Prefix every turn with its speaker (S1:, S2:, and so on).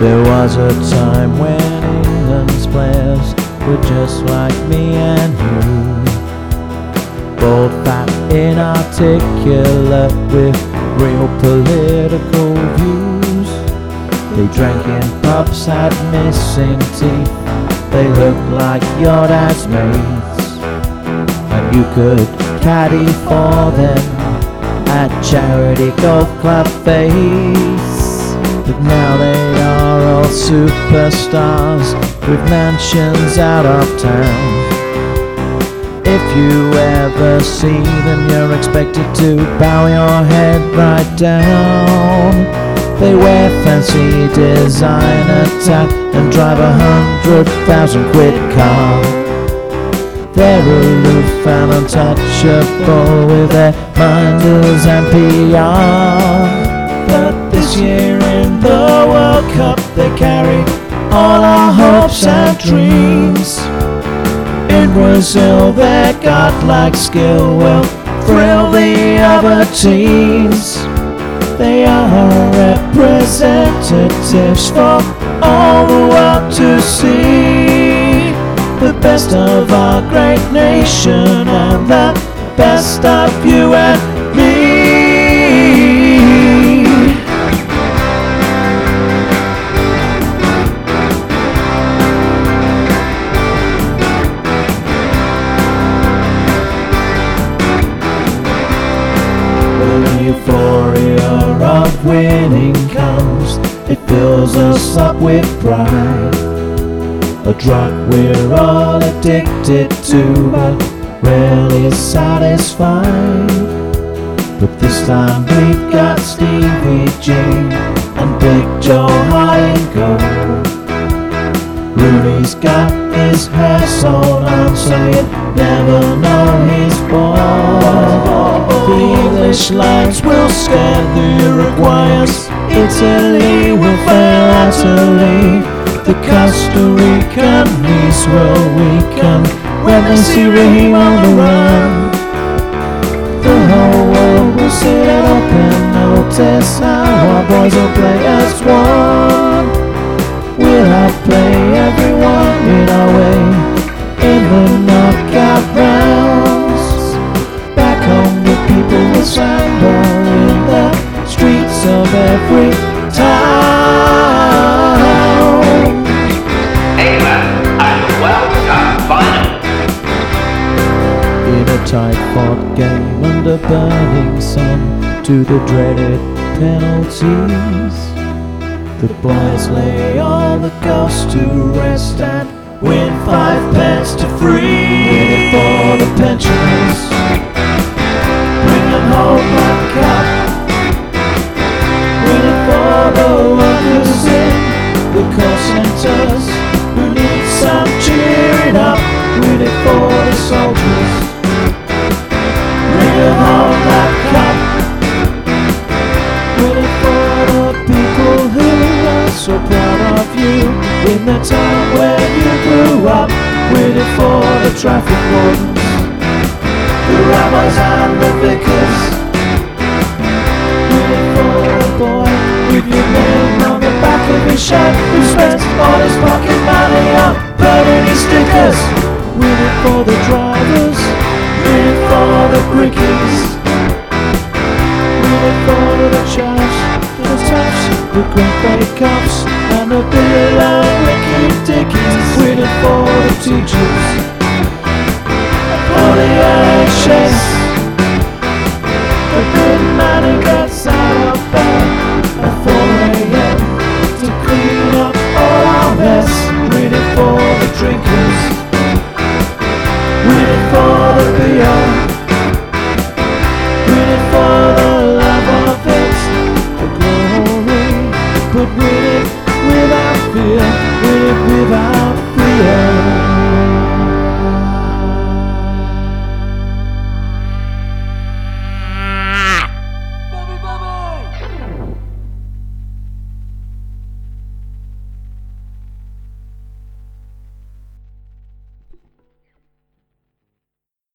S1: There was a time when England's players were just like me and you. Bold, fat, inarticulate with real political views. They drank in pubs, had missing teeth. They looked like your dad's mates. And you could caddy for them at charity golf club face. But now they all superstars with mansions out of town. If you ever see them, you're expected to bow your head right down. They wear fancy designer tat and drive a hundred thousand quid car. They're aloof and untouchable with their minders and PR. But this year in the World Cup all our hopes and dreams. In Brazil their godlike skill will thrill the other teams. They are representatives for all the world to see. The best of our great nation and the best of you and me. It fills us up with pride. A drug we're all addicted to, but rarely satisfied. But this time we've got Stevie G and Big Joe high and gold. Rooney's got his hair sewn on so you never know he's bald. The English lights will scare the Uruguayans. Costa Rican knees will weaken when they see Raheem on the run. The whole world will sit up and notice how our boys will play as one. We'll outplay everyone in our way in the knockout rounds. Back home, the people will tight fought game under burning sun to the dreaded penalties. The boys lay all the ghosts to rest and win five pence to free for the pensioners. Bring them home like cup. Win it for the workers in the call centers Win for the traffic wardens, the rabbis and the vicars. It for the boy with your name on the back of his shirt who spent all his pocket money on Panini stickers. It for the drivers, it for the brickies. It for the chaps, the taps, the great big teachers, for the NHS.